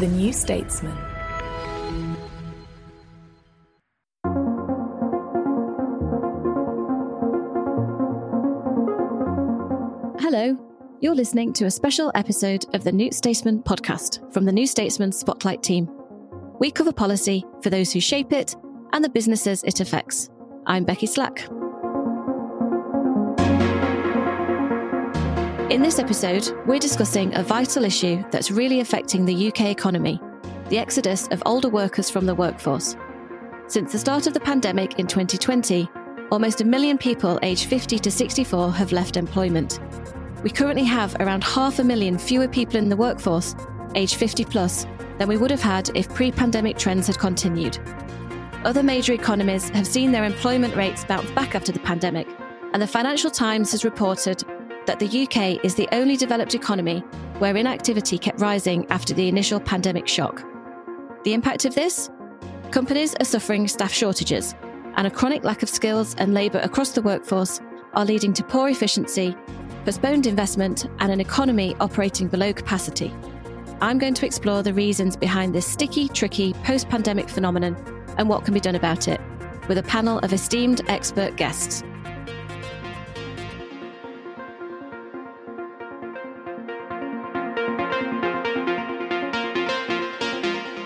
The New Statesman. Hello, you're listening to a special episode of the New Statesman podcast from the New Statesman Spotlight team. We cover policy for those who shape it and the businesses it affects. I'm Becky Slack. In this episode, we're discussing a vital issue that's really affecting the UK economy the exodus of older workers from the workforce. Since the start of the pandemic in 2020, almost a million people aged 50 to 64 have left employment. We currently have around half a million fewer people in the workforce, aged 50 plus, than we would have had if pre pandemic trends had continued. Other major economies have seen their employment rates bounce back after the pandemic, and the Financial Times has reported that the UK is the only developed economy where inactivity kept rising after the initial pandemic shock. The impact of this? Companies are suffering staff shortages, and a chronic lack of skills and labour across the workforce are leading to poor efficiency, postponed investment, and an economy operating below capacity. I'm going to explore the reasons behind this sticky, tricky post pandemic phenomenon and what can be done about it, with a panel of esteemed expert guests.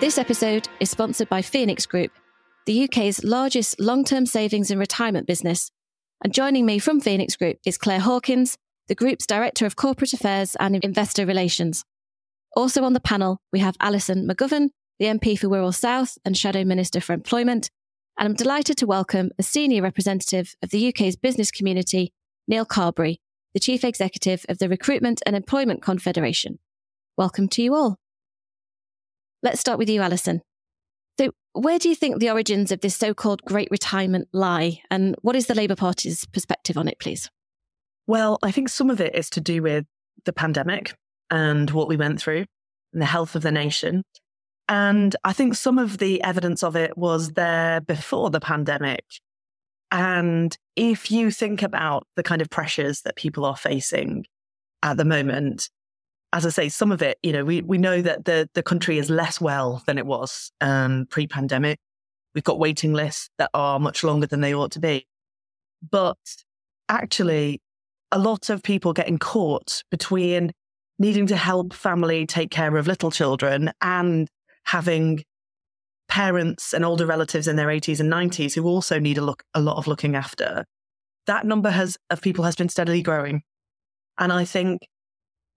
This episode is sponsored by Phoenix Group, the UK's largest long term savings and retirement business. And joining me from Phoenix Group is Claire Hawkins, the group's Director of Corporate Affairs and Investor Relations. Also on the panel, we have Alison McGovern, the MP for Wirral South and Shadow Minister for Employment. And I'm delighted to welcome a senior representative of the UK's business community, Neil Carberry, the Chief Executive of the Recruitment and Employment Confederation. Welcome to you all. Let's start with you, Alison. So, where do you think the origins of this so called Great Retirement lie? And what is the Labour Party's perspective on it, please? Well, I think some of it is to do with the pandemic and what we went through and the health of the nation. And I think some of the evidence of it was there before the pandemic. And if you think about the kind of pressures that people are facing at the moment, as I say, some of it, you know, we, we know that the, the country is less well than it was um, pre pandemic. We've got waiting lists that are much longer than they ought to be. But actually, a lot of people getting caught between needing to help family take care of little children and having parents and older relatives in their 80s and 90s who also need a look a lot of looking after that number has of people has been steadily growing and i think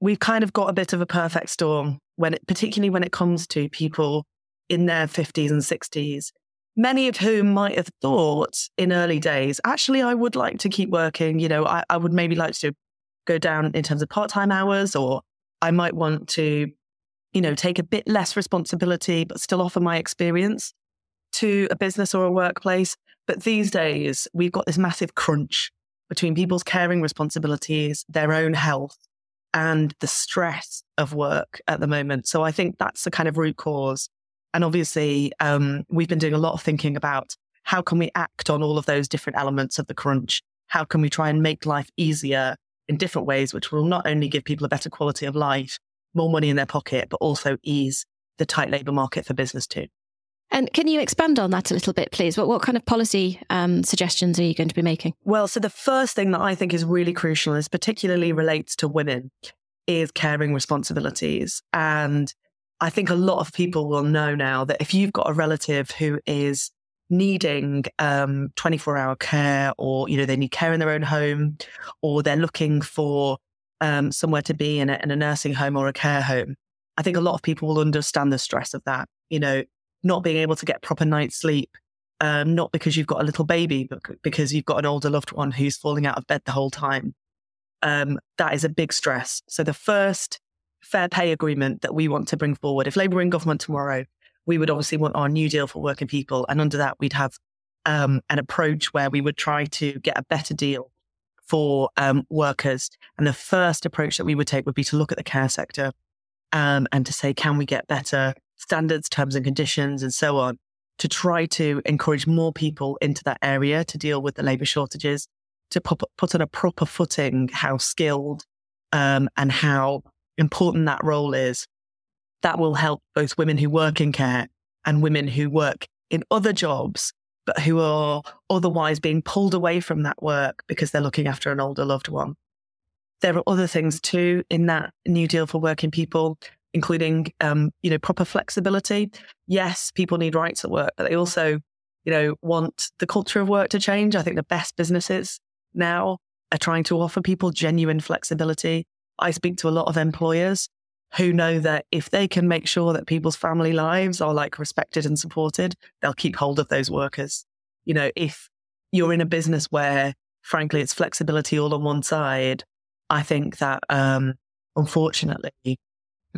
we've kind of got a bit of a perfect storm when it, particularly when it comes to people in their 50s and 60s, many of whom might have thought in early days, actually, I would like to keep working. You know, I, I would maybe like to go down in terms of part time hours, or I might want to, you know, take a bit less responsibility, but still offer my experience to a business or a workplace. But these days, we've got this massive crunch between people's caring responsibilities, their own health, and the stress of work at the moment. So I think that's the kind of root cause. And obviously, um, we've been doing a lot of thinking about how can we act on all of those different elements of the crunch? How can we try and make life easier in different ways, which will not only give people a better quality of life, more money in their pocket, but also ease the tight labour market for business too. And can you expand on that a little bit, please? What, what kind of policy um, suggestions are you going to be making? Well, so the first thing that I think is really crucial, is particularly relates to women, is caring responsibilities. And I think a lot of people will know now that if you've got a relative who is needing um, 24 hour care or, you know, they need care in their own home or they're looking for um, somewhere to be in a, in a nursing home or a care home, I think a lot of people will understand the stress of that. You know, not being able to get proper night's sleep, um, not because you've got a little baby, but because you've got an older loved one who's falling out of bed the whole time. Um, that is a big stress. So the first fair pay agreement that we want to bring forward, if Labour in government tomorrow, we would obviously want our new deal for working people. And under that, we'd have um, an approach where we would try to get a better deal for um, workers. And the first approach that we would take would be to look at the care sector um, and to say, can we get better standards, terms and conditions, and so on, to try to encourage more people into that area to deal with the labour shortages, to put, put on a proper footing how skilled um, and how important that role is. that will help both women who work in care and women who work in other jobs, but who are otherwise being pulled away from that work because they're looking after an older loved one. There are other things too in that New Deal for working people, including, um, you know, proper flexibility. Yes, people need rights at work, but they also, you know, want the culture of work to change. I think the best businesses now are trying to offer people genuine flexibility. I speak to a lot of employers who know that if they can make sure that people's family lives are like respected and supported, they'll keep hold of those workers. You know, if you're in a business where, frankly, it's flexibility all on one side, I think that um, unfortunately,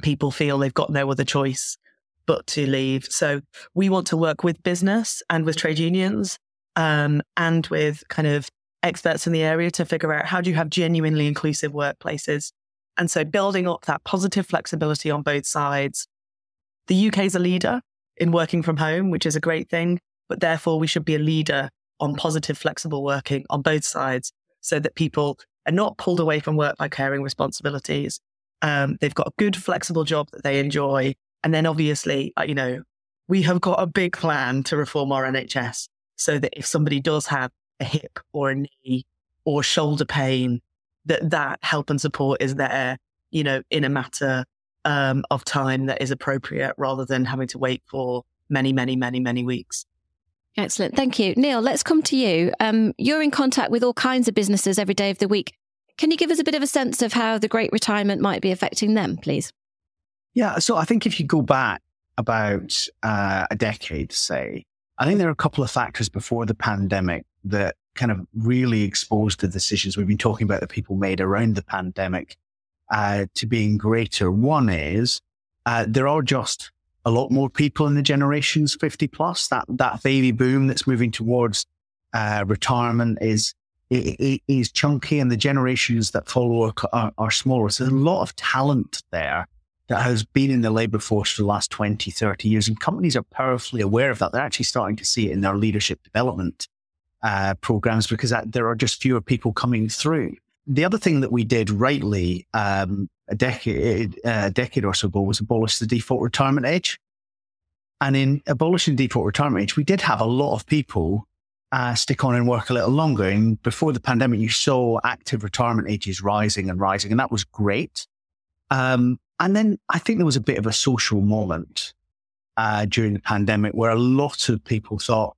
people feel they've got no other choice but to leave. So we want to work with business and with trade unions um, and with kind of experts in the area to figure out how do you have genuinely inclusive workplaces and so building up that positive flexibility on both sides. The UK is a leader in working from home, which is a great thing, but therefore we should be a leader on positive, flexible working on both sides so that people are not pulled away from work by caring responsibilities. Um, they've got a good, flexible job that they enjoy. And then obviously, uh, you know, we have got a big plan to reform our NHS so that if somebody does have a hip or a knee or shoulder pain that that help and support is there, you know, in a matter um, of time that is appropriate rather than having to wait for many, many, many, many weeks. Excellent. Thank you. Neil, let's come to you. Um, you're in contact with all kinds of businesses every day of the week. Can you give us a bit of a sense of how the great retirement might be affecting them, please? Yeah. So I think if you go back about uh, a decade, say, I think there are a couple of factors before the pandemic that kind of really exposed the decisions we've been talking about that people made around the pandemic uh, to being greater. One is uh, there are just a lot more people in the generations 50 plus. That that baby boom that's moving towards uh, retirement is is chunky, and the generations that follow are, are, are smaller. So there's a lot of talent there that has been in the labor force for the last 20, 30 years. And companies are powerfully aware of that. They're actually starting to see it in their leadership development uh, programs because that, there are just fewer people coming through. The other thing that we did rightly um, a decade uh, a decade or so ago was abolish the default retirement age. And in abolishing default retirement age, we did have a lot of people uh, stick on and work a little longer. And before the pandemic, you saw active retirement ages rising and rising, and that was great. Um, and then I think there was a bit of a social moment uh, during the pandemic where a lot of people thought,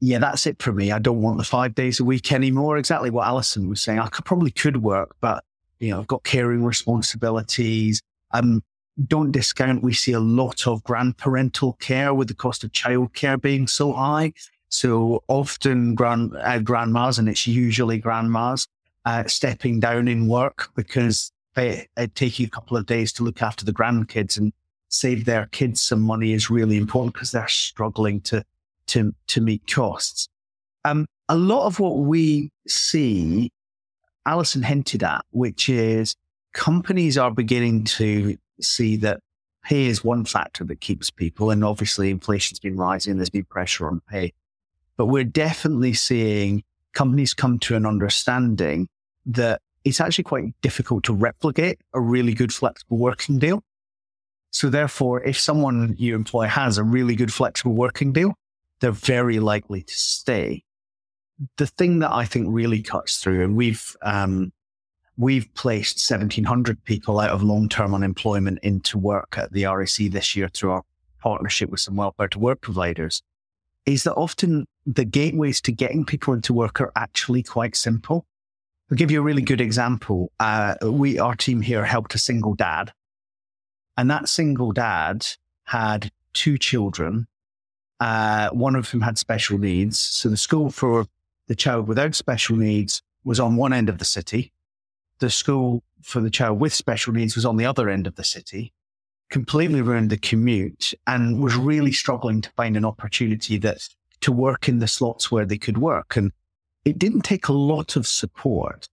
yeah, that's it for me. I don't want the five days a week anymore. Exactly what Alison was saying. I could, probably could work, but you know, I've got caring responsibilities. Um, don't discount. We see a lot of grandparental care with the cost of childcare being so high. So often grand, uh, grandmas, and it's usually grandmas, uh, stepping down in work because they uh, taking a couple of days to look after the grandkids and save their kids some money is really important because they're struggling to to, to meet costs. Um, a lot of what we see, Alison hinted at, which is companies are beginning to see that pay is one factor that keeps people. And obviously inflation's been rising. There's been pressure on pay, but we're definitely seeing companies come to an understanding that it's actually quite difficult to replicate a really good flexible working deal. So therefore, if someone you employ has a really good flexible working deal, they're very likely to stay. The thing that I think really cuts through, and we've um, we've placed 1,700 people out of long-term unemployment into work at the REC this year through our partnership with some welfare to work providers, is that often the gateways to getting people into work are actually quite simple. I'll give you a really good example. Uh, we, our team here helped a single dad and that single dad had two children uh, one of them had special needs. So the school for the child without special needs was on one end of the city. The school for the child with special needs was on the other end of the city, completely ruined the commute and was really struggling to find an opportunity that to work in the slots where they could work. And it didn't take a lot of support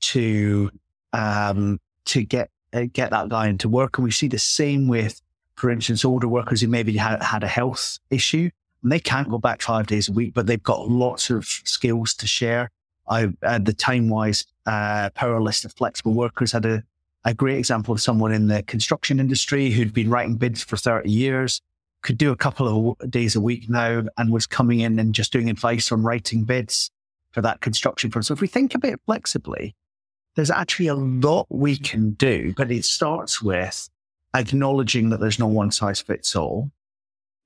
to, um, to get, uh, get that guy into work. And we see the same with for instance, older workers who maybe had, had a health issue and they can't go back five days a week, but they've got lots of skills to share. I, at the Timewise, uh, power list of flexible workers had a, a great example of someone in the construction industry who'd been writing bids for 30 years, could do a couple of days a week now and was coming in and just doing advice on writing bids for that construction firm. So if we think a bit flexibly, there's actually a lot we can do, but it starts with acknowledging that there's no one size fits all.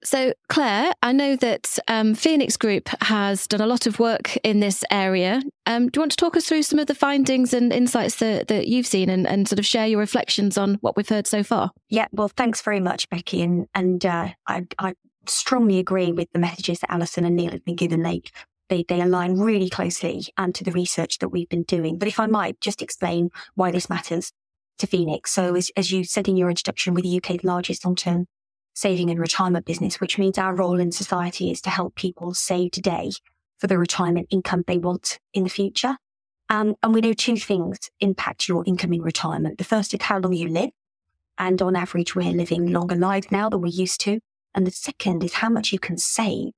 So, Claire, I know that um, Phoenix Group has done a lot of work in this area. Um, do you want to talk us through some of the findings and insights that, that you've seen and, and sort of share your reflections on what we've heard so far? Yeah, well, thanks very much, Becky. And, and uh, I, I strongly agree with the messages that Alison and Neil have been given. They they, they align really closely um, to the research that we've been doing. But if I might just explain why this matters to Phoenix. So as, as you said in your introduction, we're the UK's largest long-term saving and retirement business, which means our role in society is to help people save today for the retirement income they want in the future. Um, and we know two things impact your income in retirement. The first is how long you live. And on average, we're living longer lives now than we used to. And the second is how much you can save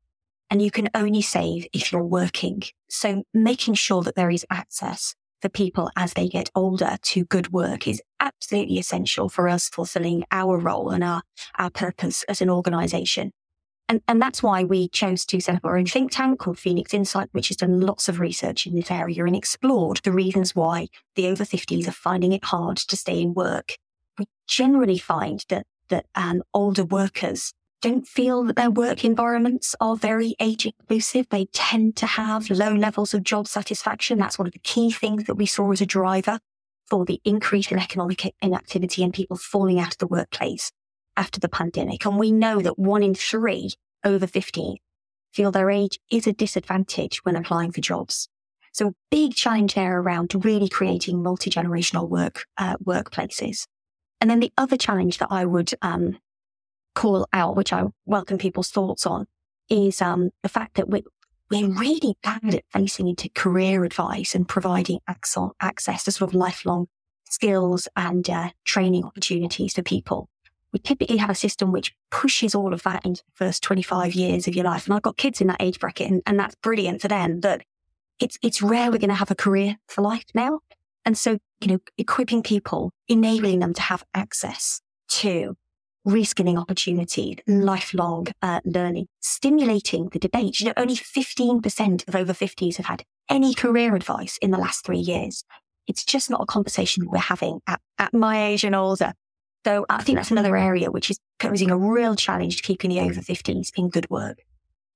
and you can only save if you're working. So making sure that there is access for people as they get older to good work is absolutely essential for us fulfilling our role and our, our purpose as an organization. And, and that's why we chose to set up our own think tank called Phoenix Insight, which has done lots of research in this area and explored the reasons why the over 50s are finding it hard to stay in work. We generally find that, that um, older workers don't feel that their work environments are very age inclusive. They tend to have low levels of job satisfaction. That's one of the key things that we saw as a driver for the increase in economic inactivity and people falling out of the workplace after the pandemic. And we know that one in three over 50 feel their age is a disadvantage when applying for jobs. So a big challenge there around really creating multi-generational work, uh, workplaces. And then the other challenge that I would, um, call out, which I welcome people's thoughts on, is um, the fact that we're, we're really bad at facing into career advice and providing access to sort of lifelong skills and uh, training opportunities for people. We typically have a system which pushes all of that into the first 25 years of your life. And I've got kids in that age bracket and, and that's brilliant for them, but it's, it's rare we're going to have a career for life now. And so, you know, equipping people, enabling them to have access to reskilling opportunity, lifelong uh, learning, stimulating the debate. You know, only 15% of over 50s have had any career advice in the last three years. It's just not a conversation we're having at, at my age and older. So I think that's another area which is posing a real challenge to keeping the over 50s in good work.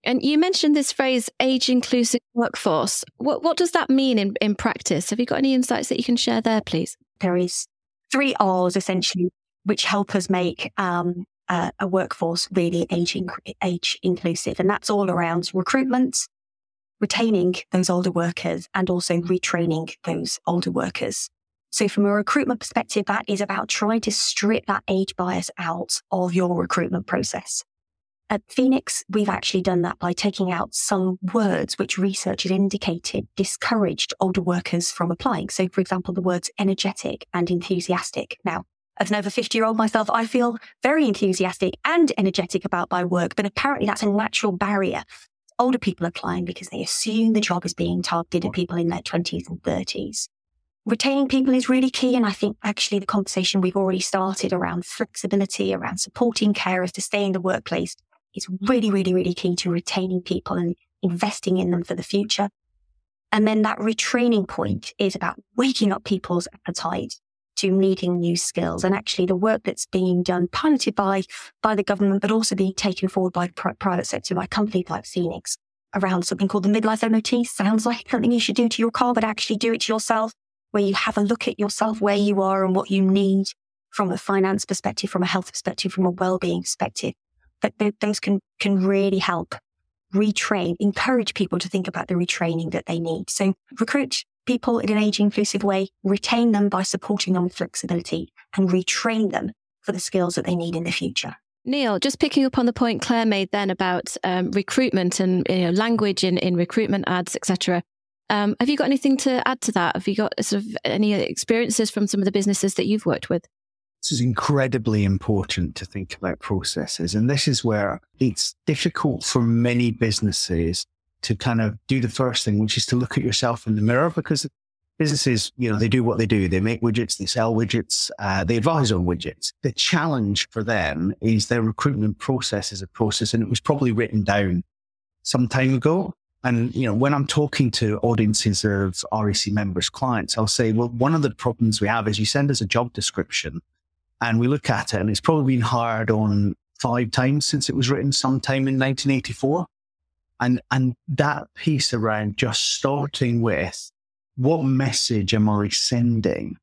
And you mentioned this phrase age inclusive workforce. What, what does that mean in, in practice? Have you got any insights that you can share there, please? There is three R's essentially which help us make um, uh, a workforce really age, inc- age inclusive. And that's all around recruitment, retaining those older workers, and also retraining those older workers. So, from a recruitment perspective, that is about trying to strip that age bias out of your recruitment process. At Phoenix, we've actually done that by taking out some words which research had indicated discouraged older workers from applying. So, for example, the words energetic and enthusiastic. Now, as an over 50 year old myself, I feel very enthusiastic and energetic about my work, but apparently that's a natural barrier. Older people applying because they assume the job is being targeted at people in their 20s and 30s. Retaining people is really key. And I think actually the conversation we've already started around flexibility, around supporting carers to stay in the workplace is really, really, really key to retaining people and investing in them for the future. And then that retraining point is about waking up people's appetite to needing new skills. And actually the work that's being done, piloted by, by the government, but also being taken forward by private sector, by companies like Phoenix around something called the midlife MOT. Sounds like something you should do to your car, but actually do it to yourself, where you have a look at yourself, where you are and what you need from a finance perspective, from a health perspective, from a well-being perspective. That those can, can really help retrain, encourage people to think about the retraining that they need. So recruit people in an age inclusive way, retain them by supporting them with flexibility and retrain them for the skills that they need in the future. Neil, just picking up on the point Claire made then about um, recruitment and you know, language in, in recruitment ads, etc. Um, have you got anything to add to that? Have you got sort of any experiences from some of the businesses that you've worked with? This is incredibly important to think about processes. And this is where it's difficult for many businesses to kind of do the first thing, which is to look at yourself in the mirror because businesses, you know, they do what they do. They make widgets, they sell widgets, uh, they advise on widgets. The challenge for them is their recruitment process is a process, and it was probably written down some time ago. And, you know, when I'm talking to audiences of REC members, clients, I'll say, well, one of the problems we have is you send us a job description and we look at it and it's probably been hired on five times since it was written sometime in 1984. And, and that piece around just starting with what message am I sending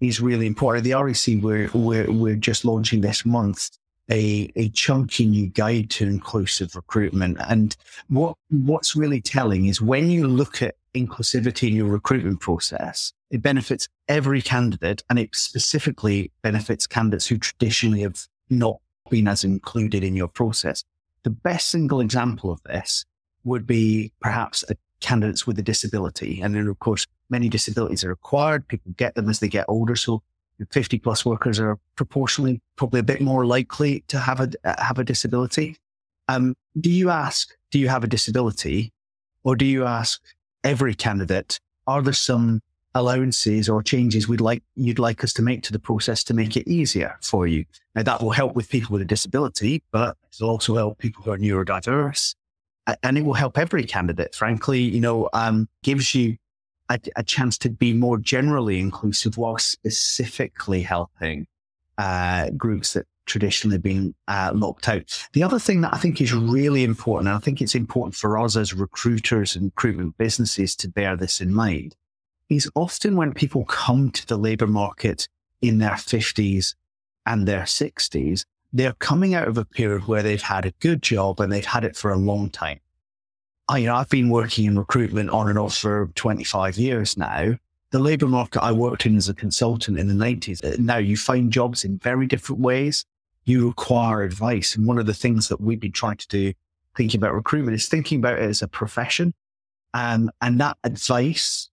is really important. The REC, we're, we're, we're just launching this month a, a chunky new guide to inclusive recruitment. And what, what's really telling is when you look at inclusivity in your recruitment process, it benefits every candidate and it specifically benefits candidates who traditionally have not been as included in your process. The best single example of this would be perhaps a candidates with a disability. And then, of course, many disabilities are acquired. People get them as they get older. So 50 plus workers are proportionally probably a bit more likely to have a, have a disability. Um, do you ask, do you have a disability? Or do you ask every candidate, are there some allowances or changes we'd like, you'd like us to make to the process to make it easier for you? Now that will help with people with a disability, but it'll also help people who are neurodiverse. And it will help every candidate, frankly, you know, um, gives you a, a, chance to be more generally inclusive while specifically helping uh, groups that traditionally been uh, locked out. The other thing that I think is really important, and I think it's important for us as recruiters and recruitment businesses to bear this in mind, is often when people come to the labor market in their 50s and their 60s, they're coming out of a period where they've had a good job and they've had it for a long time. I, you know, I've been working in recruitment on and off for 25 years now. The labor market I worked in as a consultant in the 90s, uh, now you find jobs in very different ways. You require advice. And one of the things that we've been trying to do thinking about recruitment is thinking about it as a profession. Um, and that advice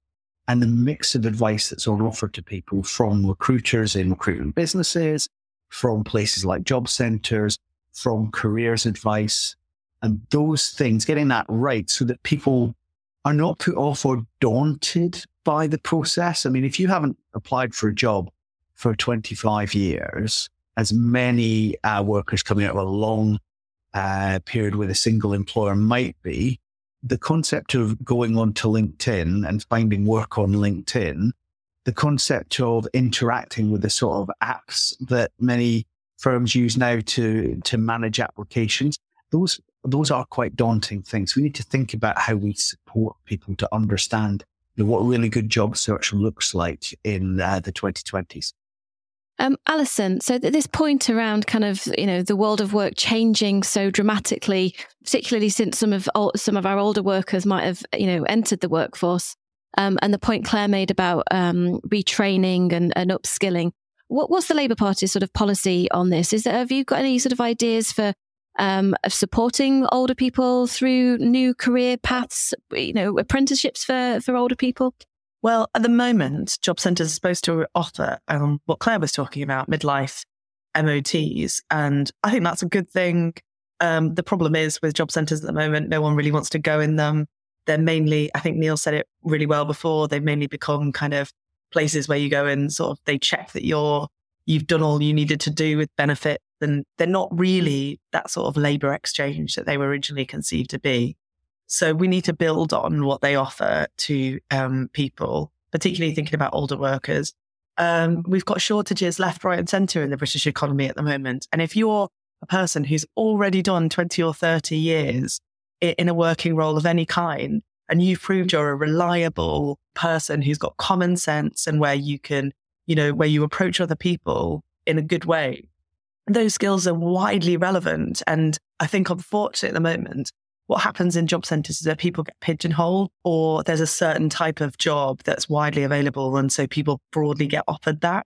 and the mix of advice that's on offer to people from recruiters in recruitment businesses, from places like job centers, from careers advice, and those things, getting that right so that people are not put off or daunted by the process. I mean, if you haven't applied for a job for 25 years, as many uh, workers coming out of a long uh, period with a single employer might be, the concept of going on to LinkedIn and finding work on LinkedIn, the concept of interacting with the sort of apps that many firms use now to, to manage applications, those those are quite daunting things. We need to think about how we support people to understand what really good job search looks like in uh, the 2020s. Um, Alison, so this point around kind of you know the world of work changing so dramatically, particularly since some of some of our older workers might have you know entered the workforce, um, and the point Claire made about um, retraining and, and upskilling. What, what's the Labour Party's sort of policy on this? Is there, have you got any sort of ideas for um, of supporting older people through new career paths, you know, apprenticeships for, for older people? Well, at the moment, job centres are supposed to offer um, what Claire was talking about, midlife MOTs. And I think that's a good thing. Um, the problem is with job centres at the moment, no one really wants to go in them. They're mainly, I think Neil said it really well before, they've mainly become kind of places where you go and sort of they check that you're you've done all you needed to do with benefit then they're not really that sort of labor exchange that they were originally conceived to be. So we need to build on what they offer to um, people, particularly thinking about older workers. Um, we've got shortages left, right, and centre in the British economy at the moment. And if you're a person who's already done 20 or 30 years in a working role of any kind, and you've proved you're a reliable person who's got common sense and where you can, you know, where you approach other people in a good way, those skills are widely relevant. And I think, unfortunately, at the moment, what happens in job centres is that people get pigeonholed or there's a certain type of job that's widely available. And so people broadly get offered that.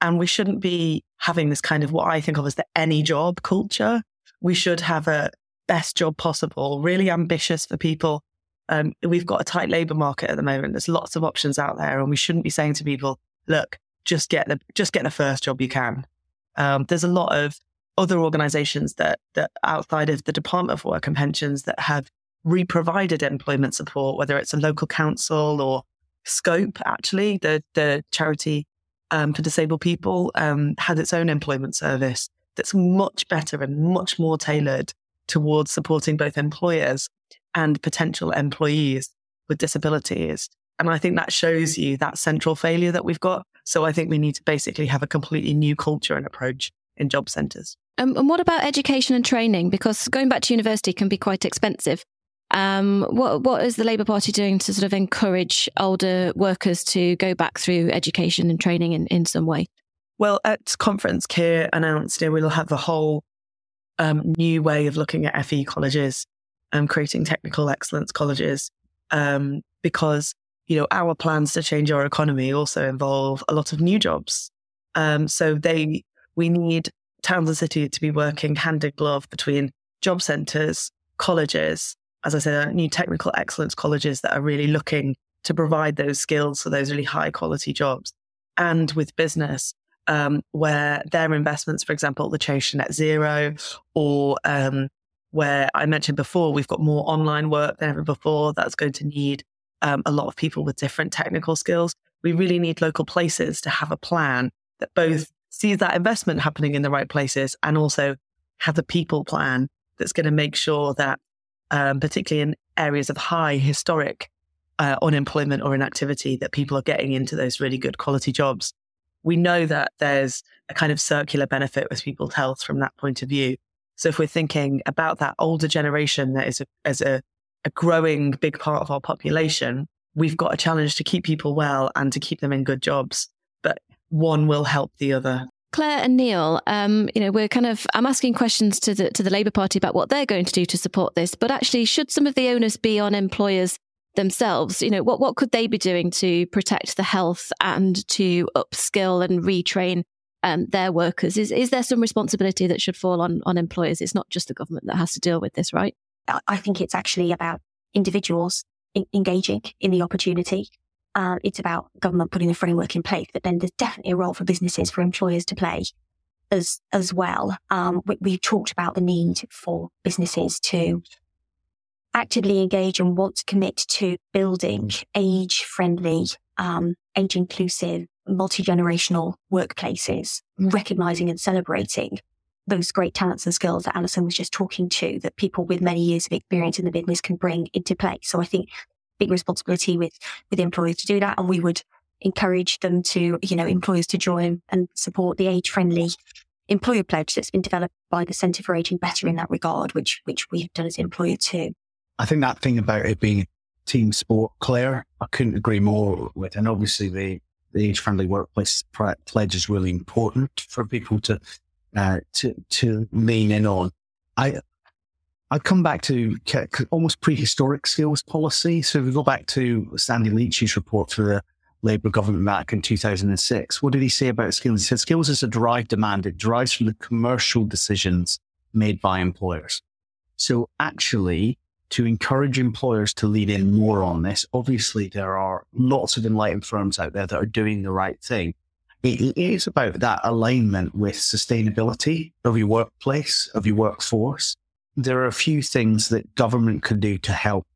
And we shouldn't be having this kind of what I think of as the any job culture. We should have a best job possible, really ambitious for people. Um, we've got a tight labour market at the moment. There's lots of options out there, and we shouldn't be saying to people, "Look, just get the just get the first job you can." Um, there's a lot of other organizations that, that outside of the Department of Work and Pensions that have re-provided employment support, whether it's a local council or Scope, actually, the, the charity um, for disabled people, um, has its own employment service that's much better and much more tailored towards supporting both employers and potential employees with disabilities. And I think that shows you that central failure that we've got. So I think we need to basically have a completely new culture and approach in job centres. Um, and what about education and training? Because going back to university can be quite expensive. Um, what what is the Labour Party doing to sort of encourage older workers to go back through education and training in, in some way? Well, at conference, Keir announced you know, we'll have a whole um, new way of looking at FE colleges and creating technical excellence colleges um, because you know our plans to change our economy also involve a lot of new jobs. Um, so they we need towns and cities to be working hand in glove between job centres, colleges, as I said, new technical excellence colleges that are really looking to provide those skills for those really high quality jobs, and with business um, where their investments, for example, the change to net zero, or um, where I mentioned before, we've got more online work than ever before. That's going to need um, a lot of people with different technical skills. We really need local places to have a plan that both sees that investment happening in the right places and also have a people plan that's going to make sure that, um, particularly in areas of high historic uh, unemployment or inactivity, that people are getting into those really good quality jobs. We know that there's a kind of circular benefit with people's health from that point of view. So if we're thinking about that older generation that is a, as a, a growing big part of our population, we've got a challenge to keep people well and to keep them in good jobs. But one will help the other. Claire and Neil, um, you know, we're kind of I'm asking questions to the to the Labour Party about what they're going to do to support this, but actually, should some of the onus be on employers themselves? You know, what what could they be doing to protect the health and to upskill and retrain um, their workers? Is is there some responsibility that should fall on on employers? It's not just the government that has to deal with this, right? I think it's actually about individuals engaging in the opportunity. Uh, it's about government putting the framework in place, but then there's definitely a role for businesses, for employers to play as as well. Um, we, we've talked about the need for businesses to actively engage and want to commit to building age friendly, um, age inclusive, multi generational workplaces, recognizing and celebrating those great talents and skills that Alison was just talking to that people with many years of experience in the business can bring into play. So I think big responsibility with, with employers to do that. And we would encourage them to, you know, employers to join and support the age friendly employer pledge that's been developed by the Centre for Aging Better in that regard, which, which we have done as employer too. I think that thing about it being a team sport, Claire, I couldn't agree more with. And obviously the, the age friendly workplace pledge is really important for people to, uh, to, to lean in on. I, I'd come back to almost prehistoric skills policy. So if we go back to Sandy Leitch's report for the Labour government back in 2006, what did he say about skills? He said skills is a derived demand. It derives from the commercial decisions made by employers. So actually, to encourage employers to lean in more on this, obviously there are lots of enlightened firms out there that are doing the right thing. It is about that alignment with sustainability of your workplace, of your workforce there are a few things that government can do to help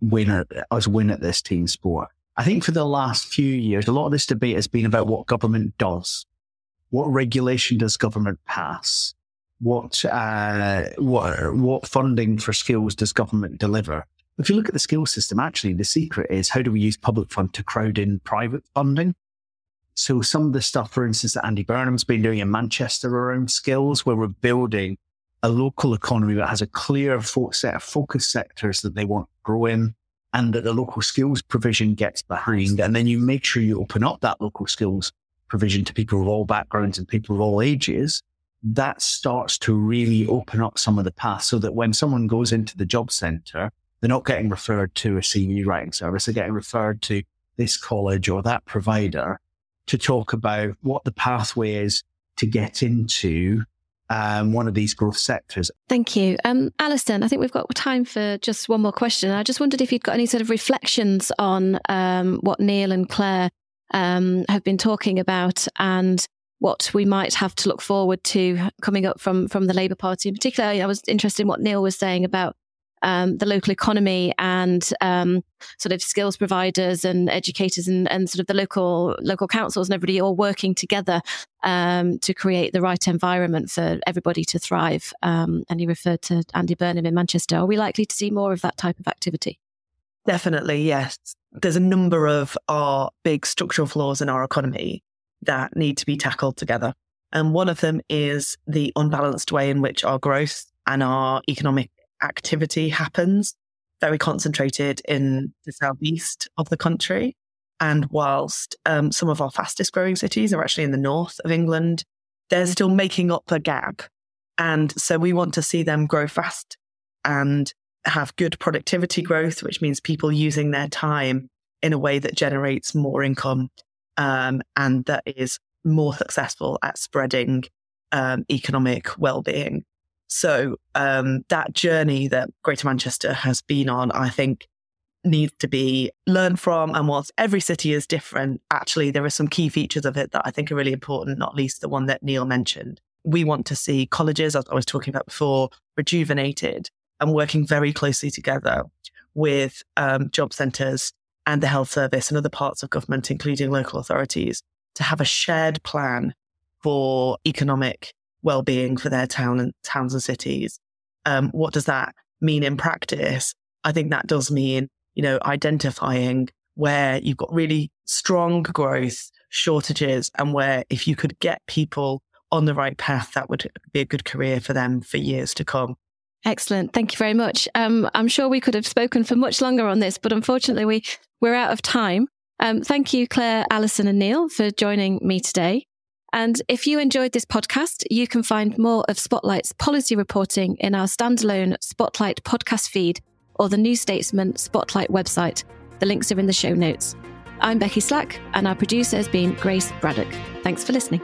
win at, us win at this team sport. I think for the last few years, a lot of this debate has been about what government does. What regulation does government pass? What, uh, what, what funding for skills does government deliver? If you look at the skills system, actually, the secret is how do we use public fund to crowd in private funding? So some of the stuff, for instance, that Andy Burnham's been doing in Manchester around skills, where we're building a local economy that has a clear set of focus sectors that they want to grow in and that the local skills provision gets behind. And then you make sure you open up that local skills provision to people of all backgrounds and people of all ages. That starts to really open up some of the paths so that when someone goes into the job center, they're not getting referred to a CV writing service. They're getting referred to this college or that provider to talk about what the pathway is to get into um, one of these growth sectors. Thank you. Um, Alison, I think we've got time for just one more question. I just wondered if you'd got any sort of reflections on um, what Neil and Claire um, have been talking about and what we might have to look forward to coming up from, from the Labour Party. In particular, I was interested in what Neil was saying about um, the local economy and um, sort of skills providers and educators and, and sort of the local local councils and everybody all working together um, to create the right environment for everybody to thrive. Um, and he referred to Andy Burnham in Manchester. Are we likely to see more of that type of activity? Definitely, yes. There's a number of our big structural flaws in our economy that need to be tackled together. And one of them is the unbalanced way in which our growth and our economic activity happens, very concentrated in the southeast of the country. And whilst um, some of our fastest growing cities are actually in the north of England, they're still making up the gap. And so we want to see them grow fast and have good productivity growth, which means people using their time in a way that generates more income um, and that is more successful at spreading um, economic well-being. So um, that journey that Greater Manchester has been on, I think, needs to be learned from. And whilst every city is different, actually, there are some key features of it that I think are really important, not least the one that Neil mentioned. We want to see colleges, as I was talking about before, rejuvenated and working very closely together with um, job centres and the health service and other parts of government, including local authorities, to have a shared plan for economic well-being for their town and towns and cities. Um, what does that mean in practice? I think that does mean, you know, identifying where you've got really strong growth, shortages, and where if you could get people on the right path, that would be a good career for them for years to come. Excellent. Thank you very much. Um, I'm sure we could have spoken for much longer on this, but unfortunately, we, we're out of time. Um, thank you, Claire, Alison, and Neil, for joining me today. And if you enjoyed this podcast, you can find more of Spotlight's policy reporting in our standalone Spotlight podcast feed or the New Statesman Spotlight website. The links are in the show notes. I'm Becky Slack, and our producer has been Grace Braddock. Thanks for listening.